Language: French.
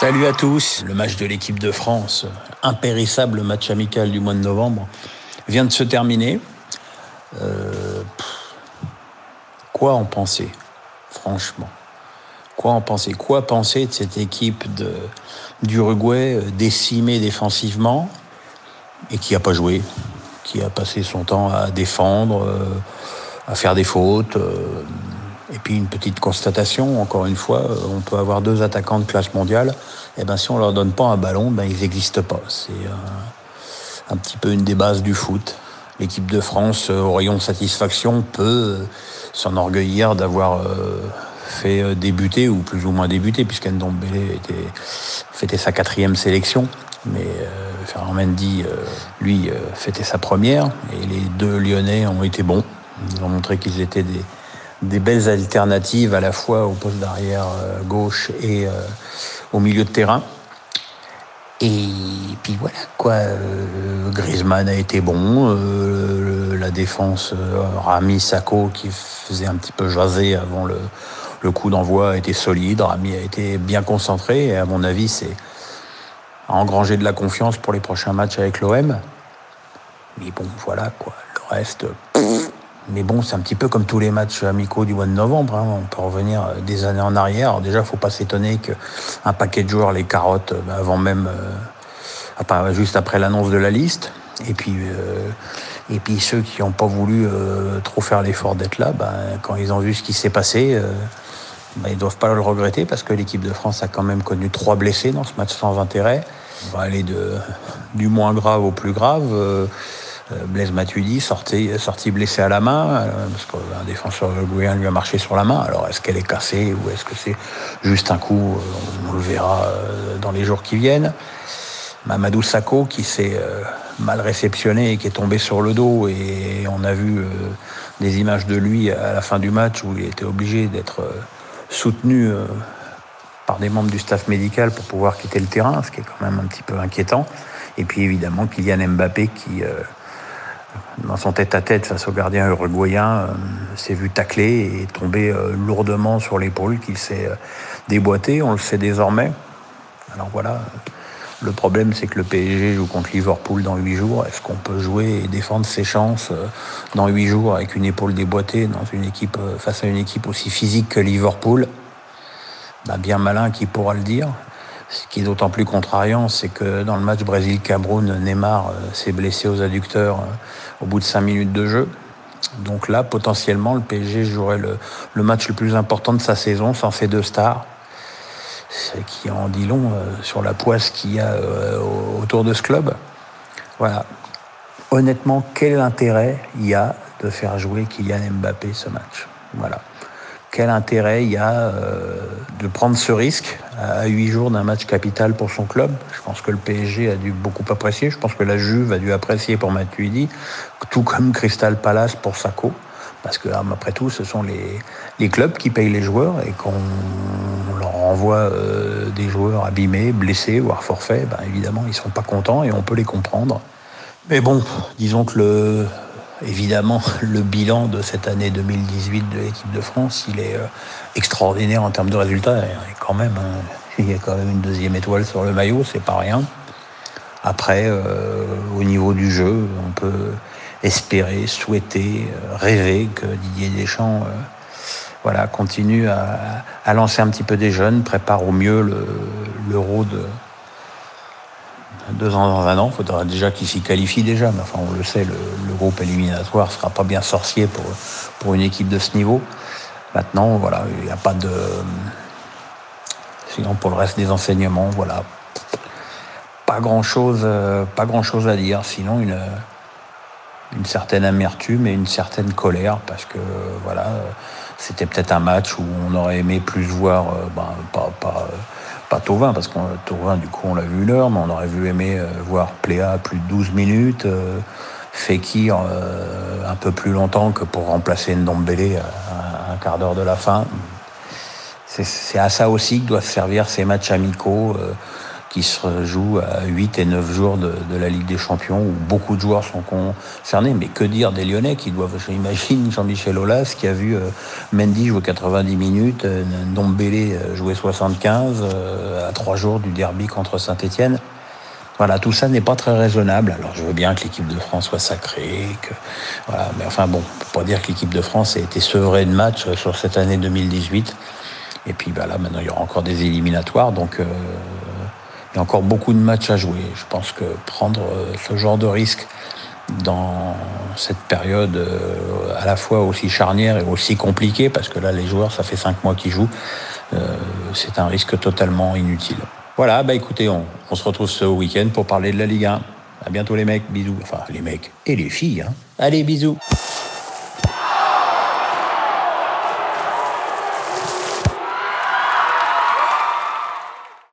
Salut à tous. Le match de l'équipe de France, impérissable match amical du mois de novembre, vient de se terminer. Euh, quoi en penser, franchement? Quoi en penser? Quoi penser de cette équipe d'Uruguay euh, décimée défensivement et qui n'a pas joué, qui a passé son temps à défendre, euh, à faire des fautes et puis une petite constatation, encore une fois, euh, on peut avoir deux attaquants de classe mondiale, et eh ben si on leur donne pas un ballon, ben ils n'existent pas. C'est un, petit peu une des bases du foot. L'équipe de France, euh, au rayon satisfaction, peut euh, s'enorgueillir d'avoir fait débuter, ou plus ou moins débuter, puisqu'Ndombele était fêtait sa quatrième sélection. Mais Ferrand Mendy, lui, fêtait sa première. Et les deux Lyonnais ont été bons. Ils ont montré qu'ils étaient des, des belles alternatives à la fois au poste d'arrière euh, gauche et euh, au milieu de terrain. Et puis voilà quoi, euh, Griezmann a été bon, la défense Rami Sako qui faisait un petit peu jaser avant le, le coup d'envoi a été solide, Rami a été bien concentré et à mon avis c'est engranger de la confiance pour les prochains matchs avec l'OM. Mais bon voilà quoi, le reste. Mais bon, c'est un petit peu comme tous les matchs amicaux du mois de novembre. Hein. On peut revenir euh, des années en arrière. Alors déjà, faut pas s'étonner qu'un paquet de joueurs les carottes euh, avant même, euh, juste après l'annonce de la liste. Et puis, et puis ceux qui n'ont pas voulu trop faire l'effort d'être là, ben, quand ils ont vu ce qui s'est passé, ben, ils doivent pas le regretter parce que l'équipe de France a quand même connu trois blessés dans ce match sans intérêt. On va aller de, du moins grave au plus grave. Euh, Blaise Matuidi sorti, sorti blessé à la main, euh, parce qu'un défenseur uruguayen lui a marché sur la main. Alors est-ce qu'elle est cassée ou est-ce que c'est juste un coup euh, On le verra dans les jours qui viennent. Mamadou Sakho qui s'est mal réceptionné et qui est tombé sur le dos et on a vu des images de lui à la fin du match où il était obligé d'être soutenu par des membres du staff médical pour pouvoir quitter le terrain, ce qui est quand même un petit peu inquiétant. Et puis évidemment Kylian Mbappé qui dans son tête-à-tête face au gardien uruguayen, euh, s'est vu tacler et tomber euh, lourdement sur l'épaule qu'il s'est euh, déboîté. On le sait désormais. Alors voilà, le problème c'est que le PSG joue contre Liverpool dans huit jours. Est-ce qu'on peut jouer et défendre ses chances dans huit jours avec une épaule déboîtée dans une équipe, face à une équipe aussi physique que Liverpool? Bah, Bien malin qui pourra le dire. Ce qui est d'autant plus contrariant, c'est que dans le match Brésil-Cameroun, Neymar euh, s'est blessé aux adducteurs euh, au bout de 5 minutes de jeu. Donc là, potentiellement, le PSG jouerait le, match le plus important de sa saison sans ses deux stars. Ce qui en dit long euh, sur la poisse qu'il y a autour de ce club. Voilà. Honnêtement, quel intérêt il y a de faire jouer Kylian Mbappé ce match? Voilà quel intérêt il y a euh, de prendre ce risque à huit jours d'un match capital pour son club? Je pense que le PSG a dû beaucoup apprécier. Je pense que la Juve a dû apprécier pour Matuidi, tout comme Crystal Palace pour Sacco. Parce que, après tout, ce sont les, les clubs qui payent les joueurs et qu'on leur envoie euh, des joueurs abîmés, blessés, voire forfaits, ben, évidemment, ils ne sont pas contents et on peut les comprendre. Mais bon, disons que le, Évidemment, le bilan de cette année 2018 de l'équipe de France, il est euh, extraordinaire en termes de résultats. Même, hein, il y a quand même une deuxième étoile sur le maillot, c'est pas rien. Après, euh, au niveau du jeu, on peut espérer, souhaiter, euh, rêver que Didier Deschamps voilà, continue à, lancer un petit peu des jeunes, prépare au mieux l'euro de, deux ans dans un an. Il faudra déjà qu'il s'y qualifie déjà. Mais enfin, on le sait, le, groupe éliminatoire ne sera pas bien sorcier pour, pour une équipe de ce niveau. Maintenant, voilà, il n'y a pas de. Sinon, pour le reste des enseignements, voilà. Pas grand chose, pas grand chose à dire. Sinon, une, une certaine amertume et une certaine colère parce que, voilà, c'était peut-être un match où on aurait aimé plus voir, euh, ben, parce que Tauvin, du coup, on l'a vu une heure, mais on aurait vu aimer euh, voir Pléa plus de 12 minutes, euh, Fekir euh, un peu plus longtemps que pour remplacer Ndombele à, un quart d'heure de la fin. C'est à ça aussi que doivent servir ces matchs amicaux qui se joue à 8 et 9 jours de, la Ligue des Champions où beaucoup de joueurs sont concernés. Mais que dire des Lyonnais qui doivent, j'imagine, Jean-Michel Aulas qui a vu euh, Mendy jouer 90 minutes, euh, euh, jouer 75 à trois jours du derby contre Saint-Etienne. Voilà, tout ça n'est pas très raisonnable. Alors je veux bien que l'équipe de France soit sacrée, que mais enfin bon, pas dire que l'équipe de France a été sevrée de match sur cette année 2018. Et puis bah, là, maintenant, il y aura encore des éliminatoires, donc il y a encore beaucoup de matchs à jouer. Je pense que prendre euh, ce genre de risque dans cette période euh, à la fois aussi charnière et aussi compliquée, parce que là, les joueurs, ça fait cinq mois qu'ils jouent, euh, c'est un risque totalement inutile. Voilà, bah écoutez, on, se retrouve ce week-end pour parler de la Ligue 1. À bientôt les mecs, bisous. Enfin, les mecs et les filles. Hein. Allez, bisous.